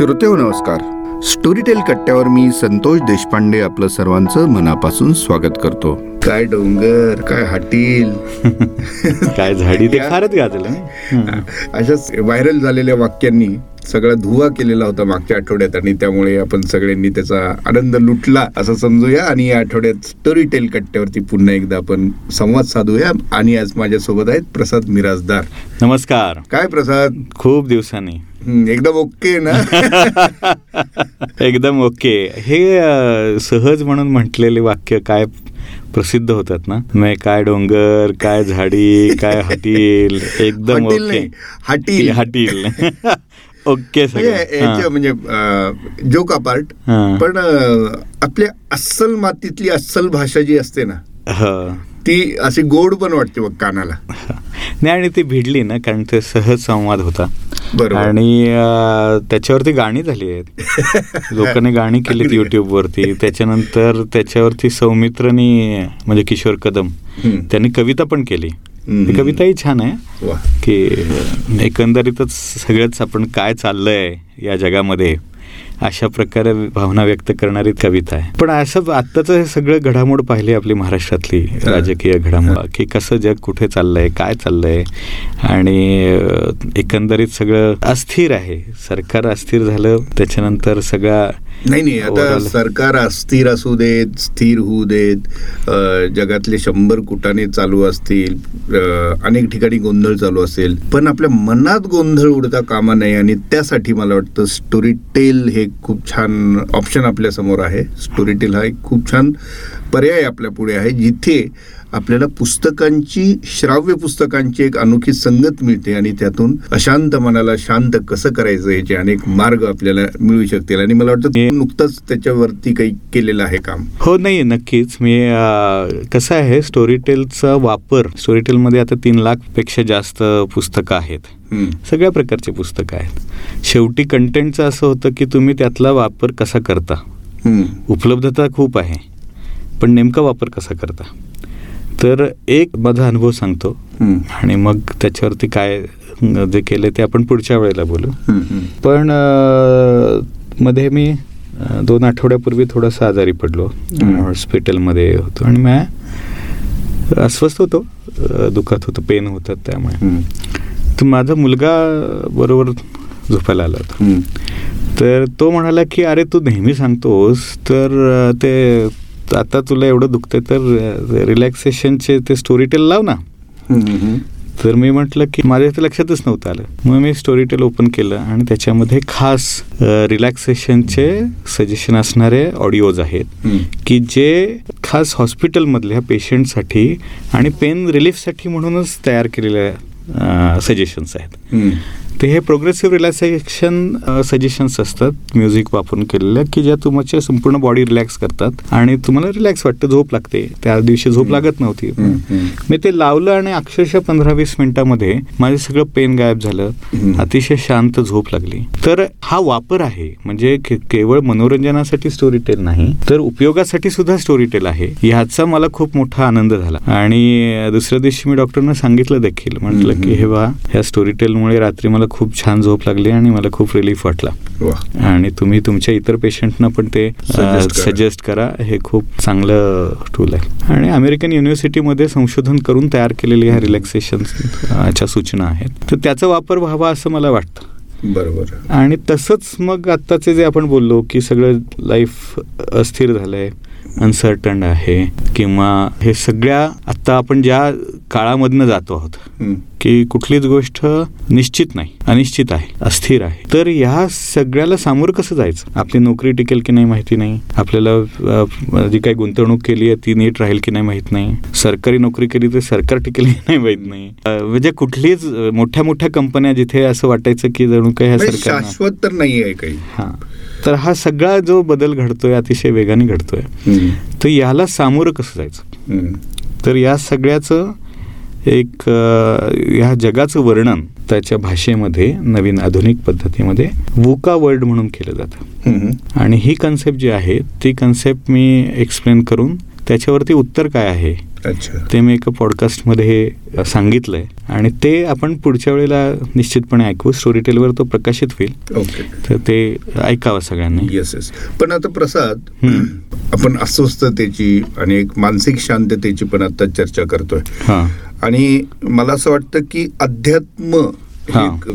श्रोतेहो नमस्कार. स्टोरीटेल कट्ट्यावर मी संतोष देशपांडे आपलं सर्वांचं मनापासून स्वागत करतो. काय डोंगर काय हाटील? काय झाडी ते फारच गाजलं अशाच व्हायरल झालेल्या वाक्यांनी सगळा धुवा केलेला होता मागच्या आठवड्यात आणि त्यामुळे आपण सगळ्यांनी त्याचा आनंद लुटला असं समजूया आणि या आठवड्यात स्टोरी टेल कट्ट्यावरती पुन्हा एकदा आपण संवाद साधूया आणि आज माझ्यासोबत आहेत प्रसाद मिराजदार नमस्कार. काय प्रसाद? खूप दिवसांनी. एकदम ओके ना एकदम ओके हे सहज म्हणून म्हटलेले वाक्य काय प्रसिद्ध होतात ना मैं काय डोंगर काय झाडी काय हटील एकदम ओके नाही, हाटील. हटील ओके म्हणजे हां. म्हणजे जोक अपार्ट. पण आपल्या अस्सल मातीतली अस्सल भाषा जी असते ना. ती अशी गोड पण वाटते बघ कानाला. नाही आणि ती भिडली ना कारण ते सहज संवाद होता. बरोबर. आणि त्याच्यावरती गाणी झाली आहेत. लोकांनी गाणी केलीत अगदी. युट्यूब वरती. त्याच्यानंतर त्याच्यावरती सौमित्रनी म्हणजे किशोर कदम. त्यांनी कविता पण केली. कविताही छान आहे. की एकंदरीतच सगळंच आपण काय चाललंय या जगामध्ये अशा प्रकारे भावना व्यक्त करणारी कविता आहे. पण असं आत्ताचं हे सगळं घडामोड पाहिली आपली महाराष्ट्रातली राजकीय घडामोड की कसं जग कुठे चाललंय काय चाललंय आणि एकंदरीत सगळं अस्थिर आहे. सरकार अस्थिर झालं त्याच्यानंतर सगळा नाही नाही आता Overall. सरकार अस्थिर असू देत स्थिर होऊ देत जगातले शंभर कुटाने चालू असतील अनेक ठिकाणी गोंधळ चालू असेल पण आपल्या मनात गोंधळ उडता कामा नये आणि त्यासाठी मला वाटतं स्टोरी टेल हे खूप छान ऑप्शन आपल्यासमोर आहे स्टोरी टेल हा एक खूप छान पर्याय आपल्या पुढे आहे जिथे आपल्याला पुस्तकांची श्राव्य पुस्तकांची एक अनोखी संगत मिळते आणि त्यातून अशांत मनाला शांत कसं करायचं याचे अनेक मार्ग आपल्याला मिळू शकतील. आणि मला वाटतं तू नुकतंच त्याच्यावरती काही केलेलं आहे काम. हो नाही नक्कीच. मी कसं आहे स्टोरीटेलचा वापर स्टोरीटेलमध्ये आता तीन लाखपेक्षा जास्त पुस्तकं आहेत. सगळ्या प्रकारचे पुस्तकं आहेत. शेवटी कंटेंटचं असं होतं की तुम्ही त्यातला वापर कसा करता. उपलब्धता खूप आहे पण नेमका वापर कसा करता? तर एक माझा अनुभव सांगतो. आणि मग त्याच्यावरती काय जे केलं ते आपण पुढच्या वेळेला बोलू. पण मध्ये मी दोन आठवड्यापूर्वी थोडासा आजारी पडलो. हॉस्पिटलमध्ये होतो आणि मी अस्वस्थ होतो दुखत होतं पेन होतं त्यामुळे. तर माझा मुलगा बरोबर झोपायला आला होता. तर तो म्हणाला की अरे तू नेहमी सांगतोस तर ते आता तुला एवढं दुखतंय तर रिलॅक्सेशनचे ते स्टोरी टेल लाव ना. तर मी म्हटलं की माझ्या ते लक्षातच नव्हतं आलं मग मी स्टोरी टेल ओपन केलं आणि त्याच्यामध्ये खास रिलॅक्सेशनचे सजेशन असणारे ऑडिओज आहेत. की जे खास हॉस्पिटलमधल्या पेशंटसाठी आणि पेन रिलीफसाठी म्हणूनच तयार केलेल्या सजेशन्स आहेत. ते हे प्रोग्रेसिव्ह रिलॅक्सेशन सजेशन्स असतात म्युझिक वापरून केलेल्या की ज्या तुमच्या संपूर्ण बॉडी रिलॅक्स करतात आणि तुम्हाला रिलॅक्स वाटतं झोप लागते. त्या दिवशी झोप लागत नव्हती. मी ते लावलं आणि अक्षरशः पंधरा वीस मिनिटामध्ये माझं सगळं पेन गायब झालं. अतिशय शांत झोप लागली. तर हा वापर आहे. म्हणजे केवळ मनोरंजनासाठी स्टोरी टेल नाही तर उपयोगासाठी सुद्धा स्टोरी टेल आहे. ह्याचा मला खूप मोठा आनंद झाला. आणि दुसऱ्या दिवशी मी डॉक्टरना सांगितलं देखील. म्हटलं की. हे बा ह्या स्टोरी टेलमुळे रात्री मला खूप छान झोप लागली आणि मला खूप रिलीफ वाटला. आणि तुम्ही तुमच्या इतर पेशंटना पण ते. सजेस्ट करा. हे खूप चांगलं टूल आहे. आणि अमेरिकन युनिव्हर्सिटीमध्ये संशोधन करून तयार केलेली ह्या रिलॅक्सेशन च्या सूचना आहेत. तर त्याचा वापर व्हावा असं मला वाटतं. बरोबर. आणि तसंच मग आत्ताचे जे आपण बोललो की सगळं लाईफ अस्थिर झालंय. अनसर्टन आहे किंवा हे सगळ्या आत्ता आपण ज्या काळामधनं जातो आहोत. की कुठलीच गोष्ट निश्चित नाही अनिश्चित आहे अस्थिर आहे. तर ह्या सगळ्याला सामोरं कसं जायचं? आपली नोकरी टिकेल की नाही माहिती नाही? आपल्याला जी काही गुंतवणूक केली आहे ती नीट राहील की नाही माहीत नाही? सरकारी नोकरी केली तर सरकार टिकेल की नाही माहीत नाही? म्हणजे कुठलीच मोठ्या मोठ्या कंपन्या जिथे असं वाटायचं की जणू काही म्हणजे सरकार शाश्वत तर नाही आहे काही. हा. तर हा सगळा जो बदल घडतोय अतिशय वेगाने घडतोय. तर याला सामोरं कसं जायचं. तर या सगळ्याचं एक ह्या जगाचं वर्णन त्याच्या भाषेमध्ये नवीन आधुनिक पद्धतीमध्ये वुका वर्ल्ड म्हणून केलं जातं. आणि ही कन्सेप्ट जी आहे ती कन्सेप्ट मी एक्सप्लेन करून त्याच्यावरती उत्तर काय आहे ते मी एका पॉडकास्टमध्ये सांगितलंय. आणि ते आपण पुढच्या वेळेला निश्चितपणे ऐकू. स्टोरी टेलवर तो प्रकाशित होईल. ओके तर ते ऐकावं सगळ्यांनी. येस येस पण आता प्रसाद. आपण अस्वस्थतेची आणि एक मानसिक शांततेची पण आता चर्चा करतोय. हां. आणि मला असं वाटतं की अध्यात्म.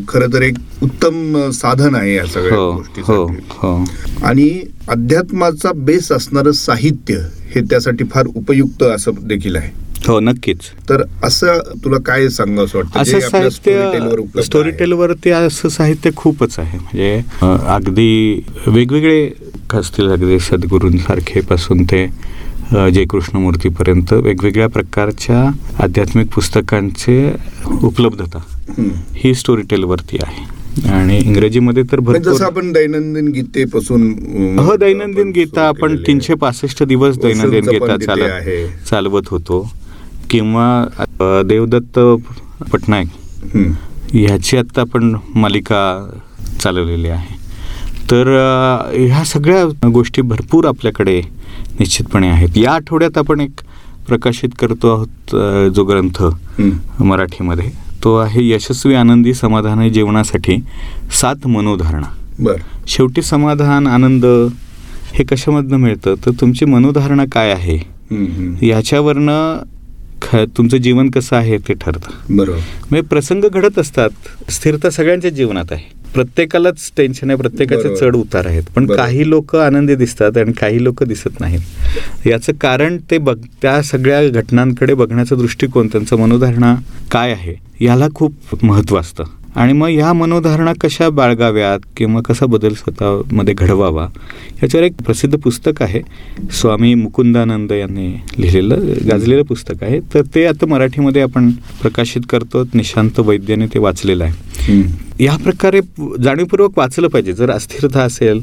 खरं तर एक उत्तम साधन आहे या सगळ्या हो हो गोष्टीसाठी. हो आणि अध्यात्माचा बेस असणारं साहित्य हे त्यासाठी फार उपयुक्त असं देखील आहे. हो नक्कीच. तर असं तुला काय सांगावं असं साहित्य स्टोरी आहे? टेलवरती असं साहित्य खूपच आहे. म्हणजे अगदी वेगवेगळे असतील अगदी सद्गुरूंसारखे पासून ते जय कृष्णमूर्तीपर्यंत वेगवेगळ्या प्रकारच्या आध्यात्मिक पुस्तकांचे उपलब्धता. ही स्टोरी टेलवरती आहे आणि इंग्रजीमध्ये तर भरपूर आपण दैनंदिन गीतेपासून हो दैनंदिन गीता आपण. तीनशे पासष्ट दिवस दैनंदिन गीता चालत. चालवत होतो किंवा देवदत्त पटनायक. ह्याची आत्ता आपण मालिका चालवलेली आहे तर ह्या सगळ्या गोष्टी भरपूर आपल्याकडे निश्चितपणे आहेत या आठवड्यात आपण एक प्रकाशित करतो आहोत जो ग्रंथ. मराठीमध्ये तो आहे यशस्वी आनंदी समाधानी जीवनासाठी सात मनोधारणा. बर. शेवटी समाधान आनंद हे कशामधनं मिळतं? तर तुमची मनोधारणा काय आहे? हम्म, हम्म. याच्यावरनं ख तुमचं जीवन कसं आहे ते ठरतं. बरोबर. म्हणजे प्रसंग घडत असतात स्थिरता सगळ्यांच्या जीवनात आहे. प्रत्येकालाच टेन्शन आहे प्रत्येकाचे. चढ उतार आहेत पण. काही लोक आनंदी दिसतात आणि काही लोक दिसत नाहीत याचं कारण ते बघ त्या सगळ्या घटनांकडे बघण्याचा दृष्टिकोन त्यांचं मनोधारणा काय आहे याला खूप महत्त्व असतं आणि मग ह्या मनोधारणा कशा बाळगाव्यात किंवा कसा बदल स्वतःमध्ये घडवावा याच्यावर एक प्रसिद्ध पुस्तक आहे. स्वामी मुकुंदानंद यांनी लिहिलेलं गाजलेलं पुस्तक आहे. तर ते आता मराठीमध्ये आपण प्रकाशित करतो निशांत वैद्याने ते वाचलेलं आहे. या प्रकारे जाणीवपूर्वक वाचलं पाहिजे. जर अस्थिरता असेल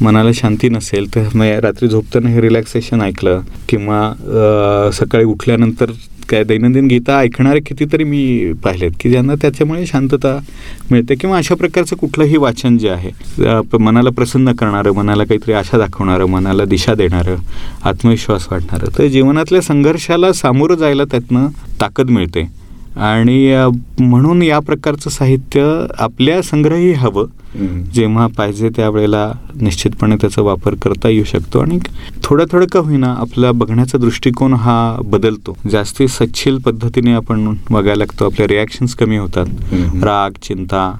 मनाला शांती नसेल तर मग रात्री झोपताना हे रिलॅक्सेशन ऐकलं किंवा सकाळी उठल्यानंतर काय दैनंदिन गीता ऐकणारे कितीतरी मी पाहिलेत की ज्यांना त्याच्यामुळे शांतता मिळते किंवा अशा प्रकारचं कुठलंही वाचन जे आहे मनाला प्रसन्न करणारं मनाला काहीतरी आशा दाखवणारं मनाला दिशा देणारं आत्मविश्वास वाढणारं तर जीवनातल्या संघर्षाला सामोरं जायला त्यातनं ताकद मिळते. आणि म्हणून या प्रकारचं साहित्य आपल्या संग्रही हवं. जेव्हा पाहिजे त्यावेळेला निश्चितपणे त्याचा वापर करता येऊ शकतो आणि थोडं थोडं का होईना आपला बघण्याचा दृष्टिकोन हा बदलतो जास्ती सच्छील पद्धतीने आपण बघायला लागतो आपले रिॲक्शन्स कमी होतात. राग चिंता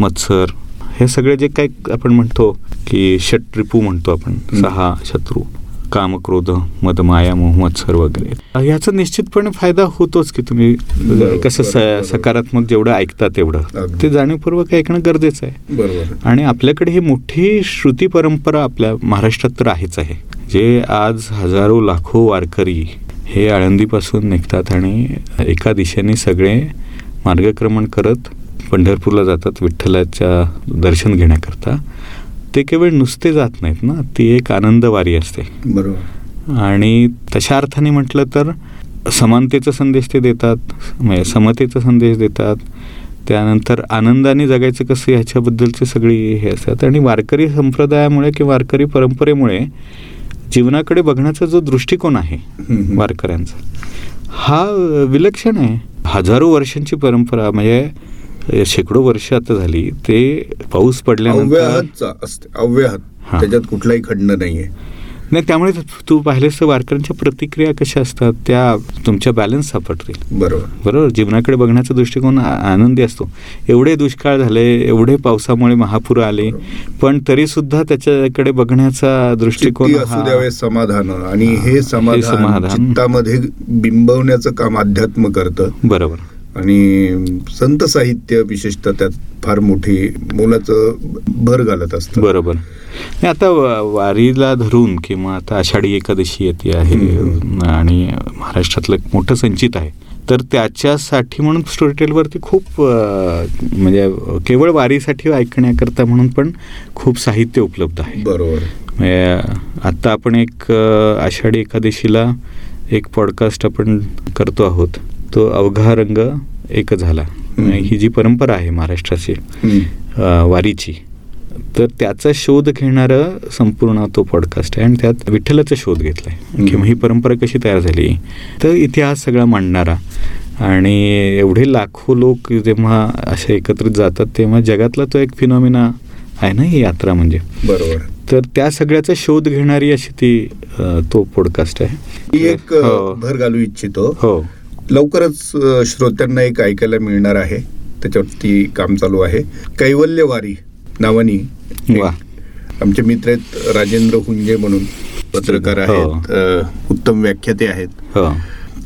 मत्सर हे सगळे जे काही आपण म्हणतो की षट्रिपू म्हणतो आपण. सहा शत्रू काम क्रोध मद माया मोह मत्सर वगैरे. याचा निश्चितपणे फायदा होतोच की तुम्ही कसं. सकारात्मक जेवढं ऐकता तेवढं. ते जाणीवपूर्वक ऐकणं गरजेचं आहे. आणि आपल्याकडे ही मोठी श्रुती परंपरा आपल्या महाराष्ट्रात तर आहेच आहे. जे आज हजारो लाखो वारकरी हे आळंदीपासून निघतात आणि एका दिशेने सगळे मार्गक्रमण करत पंढरपूरला जातात विठ्ठलाच्या दर्शन घेण्याकरता. ते केवळ नुसते जात नाहीत ना? ती एक आनंदवारी असते. बरोबर. आणि तशा अर्थाने म्हटलं तर समानतेचा संदेश ते देतात म्हणजे समतेचा संदेश देतात. त्यानंतर आनंदाने जगायचं कसं ह्याच्याबद्दलची सगळी हे असतात. आणि वारकरी संप्रदायामुळे किंवा वारकरी परंपरेमुळे जीवनाकडे बघण्याचा जो दृष्टिकोन आहे. वारकऱ्यांचा हा विलक्षण आहे. हजारो वर्षांची परंपरा म्हणजे शेकडो वर्ष आता झाली. ते पाऊस पडल्यानंतर असते. अव्याहत. त्याच्यात कुठलाही खंड नाहीये. नाही त्यामुळे तू पाहिलेस तर वारकऱ्यांच्या प्रतिक्रिया कशा असतात त्या तुमच्या बॅलन्स सापडतील. बरोबर. बरोबर? जीवनाकडे बघण्याचा दृष्टिकोन आनंदी असतो. एवढे दुष्काळ झाले एवढे पावसामुळे महापूर आले पण तरी सुद्धा त्याच्याकडे बघण्याचा दृष्टिकोन चित्ती असू द्यावे समाधान. आणि हे समाधान समाधान. बिंबवण्याचं काम अध्यात्म करतं. बरोबर. आणि संत साहित्य विशेषतः त्यात फार मोठी मोलाचं भर घालत असतं. बरोबर. आता वारीला धरून किंवा आता आषाढी एकादशी येते आहे. आणि महाराष्ट्रातलं एक मोठं संचित आहे तर त्याच्यासाठी म्हणून स्टोरी टेलवरती खूप म्हणजे केवळ वारीसाठी ऐकण्याकरता म्हणून पण खूप साहित्य उपलब्ध आहे. बरोबर. म्हणजे आत्ता आपण एक आषाढी एकादशीला एक पॉडकास्ट आपण करतो आहोत. तो अवघा रंग एक झाला. ही जी परंपरा आहे महाराष्ट्राची वारीची तर त्याचा शोध घेणारं संपूर्ण तो पॉडकास्ट आहे. आणि त्यात विठ्ठलाचा शोध घेतलाय. हम्म. किंवा ही परंपरा कशी तयार झाली तर इतिहास सगळा मांडणारा. आणि एवढे लाखो लोक जेव्हा असे एकत्रित जातात तेव्हा जगातला तो एक फिनॉमिना आहे ना ही यात्रा म्हणजे. बरोबर. तर त्या सगळ्याचा शोध घेणारी अशी ती तो पॉडकास्ट आहे. एक हो. भर घालू इच्छितो. हो. लवकरच श्रोत्यांना एक ऐकायला मिळणार आहे. त्याच्यावरती काम चालू आहे. कैवल्यवारी नावानी. आमचे मित्र आहेत राजेंद्र हुंजे म्हणून पत्रकार हो. आहेत उत्तम व्याख्याते आहेत. हो.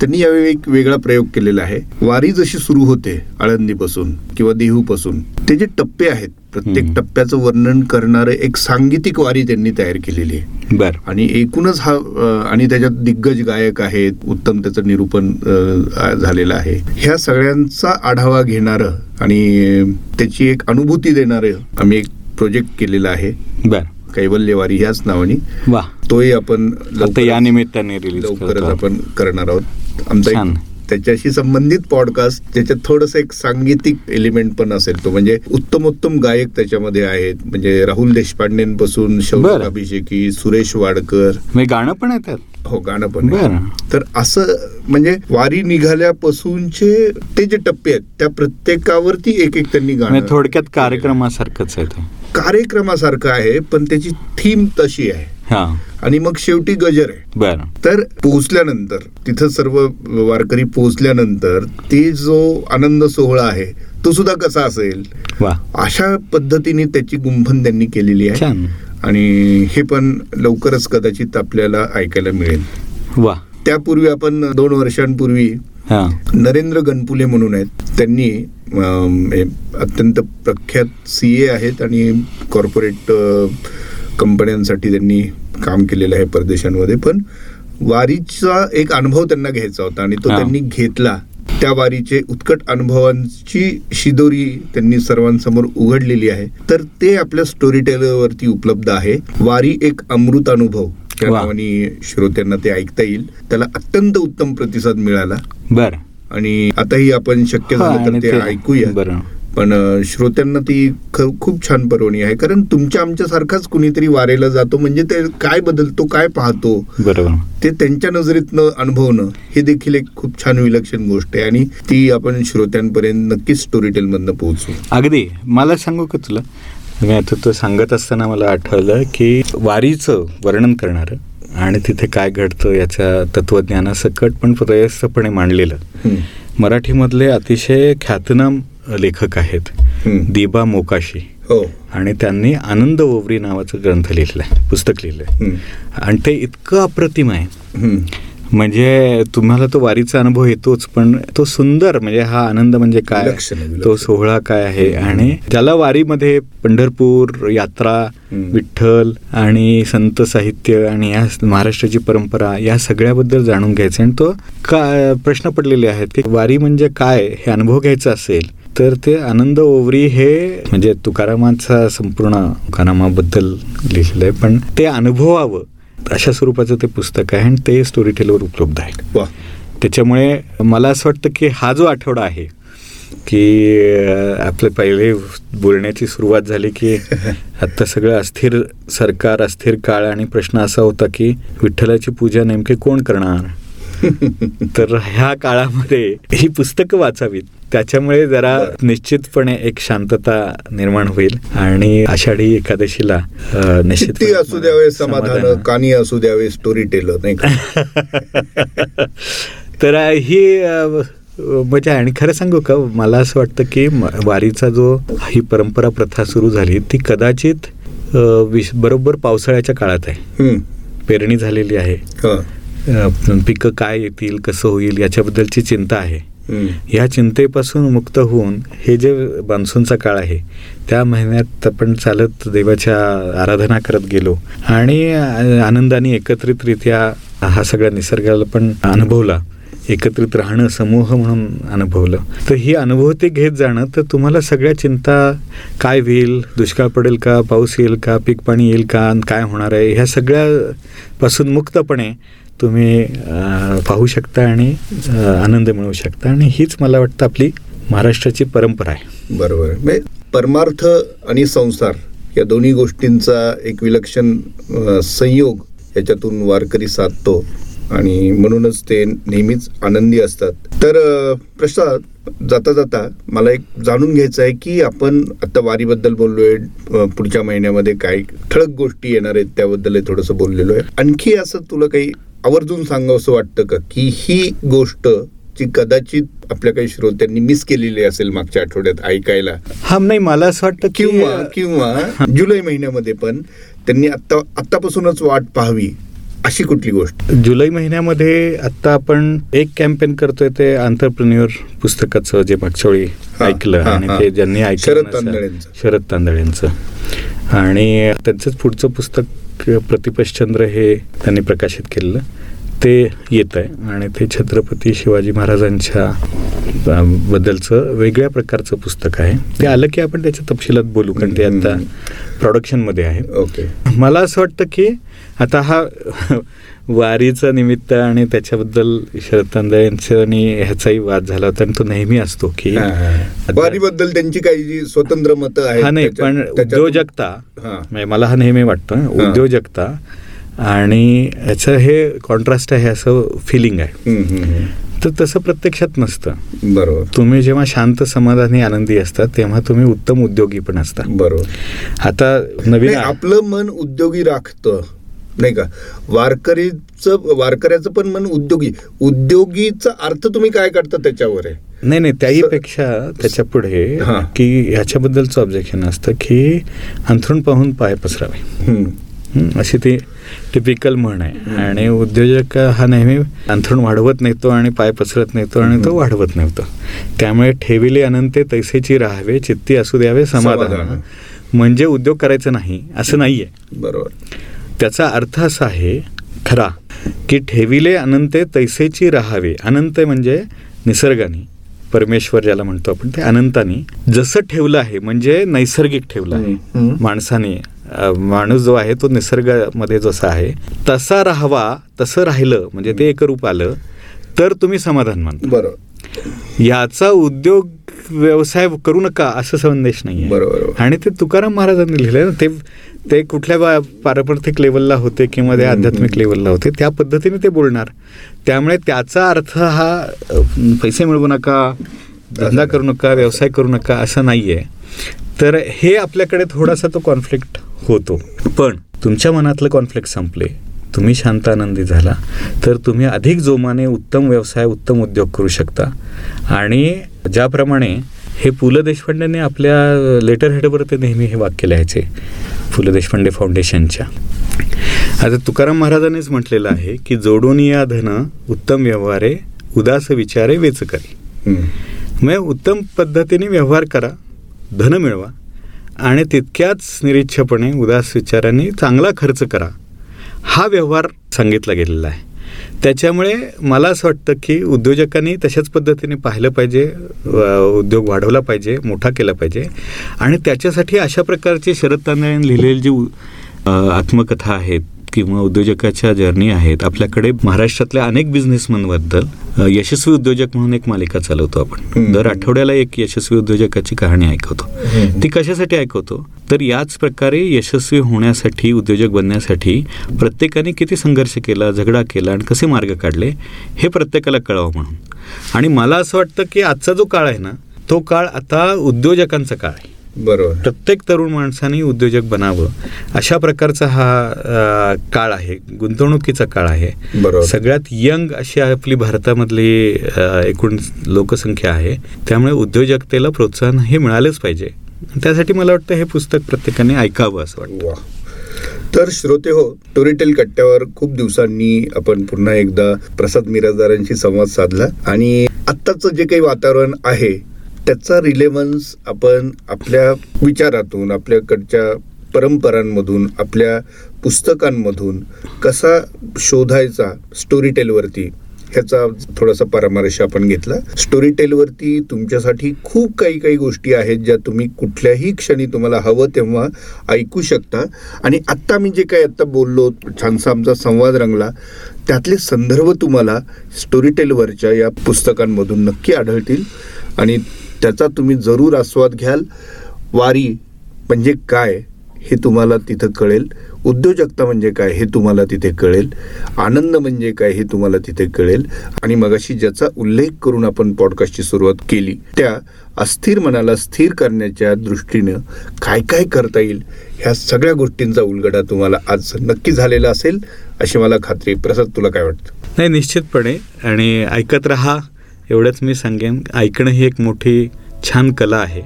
त्यांनी यावेळी एक वेगळा प्रयोग केलेला आहे. वारी जशी सुरू होते आळंदीपासून किंवा देहूपासून ते जे टप्पे आहेत प्रत्येक. टप्प्याचं वर्णन करणारं एक सांगीतिक वारी त्यांनी तयार केलेली आहे. बर. आणि एकूणच हा आणि त्याच्यात दिग्गज गायक आहेत उत्तम त्याचं निरूपण झालेलं आहे. ह्या सगळ्यांचा आढावा घेणारं आणि त्याची एक अनुभूती देणारं आम्ही एक प्रोजेक्ट केलेला आहे. बर. कैवल्यवारी ह्याच नावाने. वा. तोही आपण या निमित्ताने रिलीज लवकरच आपण करणार आहोत. आमचा त्याच्याशी संबंधित पॉडकास्ट ज्याच्यात थोडस एक सांगीतिक एलिमेंट पण असेल तो. म्हणजे उत्तम उत्तम गायक त्याच्यामध्ये आहेत. म्हणजे राहुल देशपांडेपासून बरं. अभिषेकी सुरेश वाडकर. मी गाणं पण त्यात? हो गाणं पण तर असं म्हणजे वारी निघाल्यापासूनचे ते जे टप्पे आहेत त्या प्रत्येकावरती एक एक त्यांनी गाणं म्हणजे थोडक्यात कार्यक्रमासारखंच आहे ते. कार्यक्रमासारखं आहे पण त्याची थीम तशी आहे. हा. आणि मग शेवटी गजर आहे. बर. तर पोहोचल्यानंतर तिथं सर्व वारकरी पोहोचल्यानंतर ते जो आनंद सोहळा आहे तो सुद्धा कसा असेल? अशा पद्धतीने त्याची गुंफण त्यांनी केलेली आहे. आणि हे पण लवकरच कदाचित आपल्याला ऐकायला मिळेल. वा. त्यापूर्वी आपण दोन वर्षांपूर्वी नरेंद्र गणपुले म्हणून आहेत. त्यांनी अत्यंत प्रख्यात सी ए आहेत आणि कॉर्पोरेट कंपन्यांसाठी त्यांनी काम केलेलं आहे परदेशांमध्ये. पण वारीचा एक अनुभव त्यांना घ्यायचा होता आणि तो. त्यांनी घेतला. त्या वारीचे उत्कट अनुभवांची शिदोरी त्यांनी सर्वांसमोर उघडलेली आहे. तर ते आपल्या स्टोरी टेलरवरती उपलब्ध आहे. वारी एक अमृत अनुभव. नावाने श्रोत्यांना ते ऐकता येईल. त्याला अत्यंत उत्तम प्रतिसाद मिळाला. बर. आणि आताही आपण शक्य झालं तर ते ऐकूया. बरं. पण श्रोत्यांना ती खूप छान पर्वणी आहे. कारण तुमच्या आमच्यासारखाच कुणीतरी वारेला जातो. म्हणजे ते काय बदलतो काय पाहतो? बरोबर. ते त्यांच्या नजरेतनं अनुभवणं हे देखील एक खूप छान विलक्षण गोष्ट आहे. आणि ती आपण श्रोत्यांपर्यंत नक्कीच स्टोरी टेल मधनं पोहोचू. अगदी. मला सांगू का तुला? मी आता तो सांगत असताना मला आठवलं की वारीचं वर्णन करणारं आणि तिथे काय घडतं याच्या तत्वज्ञानासकट पण प्रयस्तपणे मांडलेलं. मराठीमधले अतिशय ख्यातनाम लेखक आहेत. दिबा मोकाशी हो आणि त्यांनी आनंद ओवरी नावाचं ग्रंथ लिहिलेलं आहे पुस्तक लिहिलं आहे हम्म. आणि ते इतकं अप्रतिम आहे. म्हणजे तुम्हाला तो वारीचा अनुभव येतोच पण तो सुंदर म्हणजे हा आनंद म्हणजे काय. तो सोहळा काय आहे? आणि त्याला वारीमध्ये पंढरपूर यात्रा. विठ्ठल आणि संत साहित्य आणि या महाराष्ट्राची परंपरा या सगळ्याबद्दल जाणून घ्यायचं. आणि तो का प्रश्न पडलेले आहेत की वारी म्हणजे काय? हे अनुभव घ्यायचा असेल तर ते आनंद ओवरी हे म्हणजे तुकारामाचा संपूर्ण तुकारामाबद्दल लिहिलेलं आहे पण ते अनुभवावं. अशा स्वरूपाचं ते पुस्तक आहे आणि ते स्टोरी टेलवर उपलब्ध आहे त्याच्यामुळे मला असं वाटतं की हा जो आठवडा आहे की आपले पहिले बोलण्याची सुरुवात झाली की आत्ता सगळं अस्थिर सरकार अस्थिर काळ आणि प्रश्न असा होता की विठ्ठलाची पूजा नेमके कोण करणार? तर ह्या काळामध्ये ही पुस्तकं वाचावीत. त्याच्यामुळे जरा. निश्चितपणे एक शांतता निर्माण होईल आणि आषाढी एकादशीला निश्चित असू द्यावे समाधान कानी असू द्यावे स्टोरी टेलर नाही का? तर ही मजा आहे आणि खरं सांगू का मला असं वाटतं की वारीचा जो ही परंपरा प्रथा सुरू झाली ती कदाचित विश- बरोबर पावसाळ्याच्या काळात आहे. पेरणी झालेली आहे. पिकं काय येतील कसं होईल याच्याबद्दलची चिंता आहे. ह्या चिंतेपासून मुक्त होऊन हे जे मान्सूनचा काळ आहे त्या महिन्यात आपण चालत देवाच्या आराधना करत गेलो. आणि आनंदाने एकत्रितरित्या हा सगळा निसर्गाला पण अनुभवला. एकत्रित राहणं समूह म्हणून अनुभवलं. तर ही अनुभूती घेत जाणं तर तुम्हाला सगळ्या चिंता काय होईल? दुष्काळ पडेल का? पाऊस येईल का? पीक पाणी येईल का? काय होणार आहे? ह्या सगळ्यापासून मुक्तपणे तुम्ही पाहू शकता आणि आनंद मिळवू शकता. आणि हीच मला वाटतं आपली महाराष्ट्राची परंपरा आहे. बरोबर. म्हणजे परमार्थ आणि संसार या दोन्ही गोष्टींचा एक विलक्षण संयोग याच्यातून वारकरी साधतो. आणि म्हणूनच ते नेहमीच आनंदी असतात. तर प्रसाद जाता जाता मला एक जाणून घ्यायचं आहे की आपण आता वारीबद्दल बोललोय पुढच्या महिन्यामध्ये काय ठळक गोष्टी येणार आहेत त्याबद्दल थोडंसं बोललेलो आहे. आणखी असं तुला काही आवर्जून सांगावं असं वाटतं का? की ही गोष्ट जी कदाचित आपल्या काही श्रोत्यांनी मिस केलेली असेल मागच्या आठवड्यात ऐकायला. हा नाही मला असं वाटतं किंवा किंवा जुलै महिन्यामध्ये पण त्यांनी आता आतापासूनच वाट पाहावी अशी कुठली गोष्ट? जुलै महिन्यामध्ये आता आपण एक कॅम्पेन करतोय ते आंतरप्रिन्युअर पुस्तकाचं जे मागच्या वेळी ऐकलं आणि. ते ज्यांनी ऐकलं शरद तांदळेंचं. शरद तांदळेंचं. आणि त्यांचंच पुढचं पुस्तक प्रतिपश्चंद्र हे त्यांनी प्रकाशित केलेलं. ते येत आहे आणि ते छत्रपती शिवाजी महाराजांच्या बद्दलचं वेगळ्या प्रकारचं पुस्तक आहे ते आलं की आपण त्याच्या तपशिलात बोलू कारण ते आता. प्रोडक्शनमध्ये आहे ओके मला असं वाटतं की आता हा वारीचा निमित्त आणि त्याच्याबद्दल शरद तांदळे यांचं आणि ह्याचाही वाद झाला होता आणि तो नेहमी असतो की वारीबद्दल त्यांची काही जी स्वतंत्र मतं आहेत हा नाही पण उद्योजकता. म्हणजे मला हा नेहमी वाटतं. उद्योजकता आणि याचं हे कॉन्ट्रास्ट आहे असं फिलिंग आहे. तर तसं प्रत्यक्षात नसतं. बरोबर. तुम्ही जेव्हा शांत समाधानी आनंदी असता तेव्हा तुम्ही उत्तम उद्योगी पण असता. बरोबर. आता नवीन आपलं मन उद्योगी राखतं. नाही का? वारकरीचं वारकऱ्याचं पण मन उद्योगी. उद्योगीचा अर्थ तुम्ही काय करता त्याच्यावर आहे? नाही नाही त्याही पेक्षा त्याच्या पुढे. की ह्याच्याबद्दलचं ऑब्जेक्शन असतं की अंथरूण पाहून पाय पसरावे. अशी ती टिपिकल म्हण आहे. आणि उद्योजक हा नेहमी अंथरूण वाढवत नेतो आणि पाय पसरत नेतो आणि तो वाढवत नव्हतो त्यामुळे ठेविले अनंते तैसेची राहावे चित्ती असू द्यावे समाधान. म्हणजे उद्योग करायचं नाही असं नाहीये. बरोबर. त्याचा अर्थ असा आहे खरा की ठेविले अनंते तैसेची राहावे. अनंत म्हणजे निसर्गाने. परमेश्वर ज्याला म्हणतो आपण ते अनंतानी. जसं ठेवलं आहे म्हणजे नैसर्गिक ठेवलं आहे. माणसाने माणूस जो आहे तो निसर्गामध्ये जसा आहे तसा राहावा तसं राहिलं म्हणजे ते एकरूप आलं तर तुम्ही समाधान मानता. बरोबर. याचा उद्योग व्यवसाय करू नका असं संदेश नाही बरोबर. आणि ते तुकाराम महाराजांनी लिहिलंय ना ते ते कुठल्या पारमार्थिक लेवलला होते किंवा ते आध्यात्मिक लेवलला होते त्या पद्धतीने ते बोलणार. त्यामुळे त्याचा अर्थ हा पैसे मिळवू नका धंदा करू नका व्यवसाय करू नका असं नाहीये. तर हे आपल्याकडे थोडासा तो कॉन्फ्लिक्ट होतो. पण तुमच्या मनातलं कॉन्फ्लिक्ट संपले. तुम्ही शांत आनंदी झाला. तर तुम्ही अधिक जोमाने उत्तम व्यवसाय उत्तम उद्योग करू शकता. आणि ज्याप्रमाणे हे पु ल देशपांडेने आपल्या लेटर हेडवर ते नेहमी हे वाक्य लिहायचे. पु ल देशपांडे फाउंडेशनच्या आता तुकाराम महाराजांनीच म्हटलेलं आहे की जोडून या धन उत्तम व्यवहारे उदास विचारे वेच करी. मग उत्तम पद्धतीने व्यवहार करा. धन मिळवा. आणि तितक्याच निरीच्छपणे उदास विचारांनी चांगला खर्च करा. हा व्यवहार सांगितला गेलेला आहे. त्याच्यामुळे मला असं वाटतं की उद्योजकांनी तशाच पद्धतीने पाहिलं पाहिजे उद्योग वाढवला पाहिजे मोठा केला पाहिजे. आणि त्याच्यासाठी अशा प्रकारचे शरद तांदळ्यांनी लिहिलेली जी आत्मकथा आहेत किंवा उद्योजकाच्या जर्नी आहेत. आपल्याकडे महाराष्ट्रातल्या अनेक बिझनेसमॅनबद्दल यशस्वी उद्योजक म्हणून एक मालिका चालवतो आपण. दर आठवड्याला एक यशस्वी उद्योजकाची कहाणी ऐकवतो. ती कशासाठी ऐकवतो? तर याच प्रकारे यशस्वी होण्यासाठी उद्योजक बनण्यासाठी प्रत्येकाने किती संघर्ष केला झगडा केला आणि कसे मार्ग काढले हे प्रत्येकाला कळावं म्हणून. आणि मला असं वाटतं की आजचा जो काळ आहे ना तो काळ आता उद्योजकांचा काळ आहे. बरोबर. प्रत्येक तरुण माणसाने उद्योजक बनावं. अशा प्रकारचा हा काळ आहे. गुंतवणुकीचा काळ आहे. बरोबर. सगळ्यात यंग अशी आपली भारतामधली एकूण लोकसंख्या आहे. त्यामुळे उद्योजकतेला प्रोत्साहन हे मिळालंच पाहिजे. त्यासाठी मला वाटतं हे पुस्तक प्रत्येकाने ऐकावं असं वाटतं. तर श्रोते हो स्टोरीटेल कट्ट्यावर खूप दिवसांनी आपण पुन्हा एकदा प्रसाद मिराजदारांशी संवाद साधला. आणि आत्ताचं जे काही वातावरण आहे त्याचा रिलेव्हन्स आपण आपल्या विचारातून आपल्याकडच्या परंपरांमधून आपल्या पुस्तकांमधून कसा शोधायचा स्टोरी टेलवरती ह्याचा थोडासा परामर्श आपण घेतला. स्टोरी टेलवरती तुमच्यासाठी खूप काही काही गोष्टी आहेत ज्या तुम्ही कुठल्याही क्षणी तुम्हाला हवं तेव्हा ऐकू शकता. आणि आत्ता मी जे काही आत्ता बोललो छानसा आमचा संवाद रंगला त्यातले संदर्भ तुम्हाला स्टोरी टेलवरच्या या पुस्तकांमधून नक्की आढळतील. आणि त्याचा तुम्ही जरूर आस्वाद घ्याल. वारी म्हणजे काय हे तुम्हाला तिथं कळेल. उद्योजकता म्हणजे काय हे तुम्हाला तिथे कळेल. आनंद म्हणजे काय हे तुम्हाला तिथे कळेल. आणि मगाशी ज्याचा उल्लेख करून आपण पॉडकास्टची सुरुवात केली त्या अस्थिर मनाला स्थिर करण्याच्या दृष्टीनं काय काय करता येईल ह्या सगळ्या गोष्टींचा उलगडा तुम्हाला आज नक्की झालेला असेल अशी मला खात्री प्रसाद तुला काय वाटतं? नाही निश्चितपणे. आणि ऐकत रहा. एवढंच मी सांगेन. ऐकणं ही एक मोठी छान कला आहे.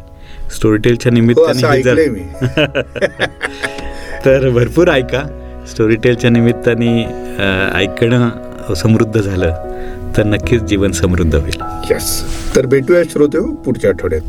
स्टोरीटेलच्या हो निमित्ताने तर भरपूर ऐका. स्टोरीटेलच्या निमित्ताने ऐकणं समृद्ध झालं तर नक्कीच जीवन समृद्ध होईल. यस तर भेटूया श्रोते पुढच्या आठवड्यात.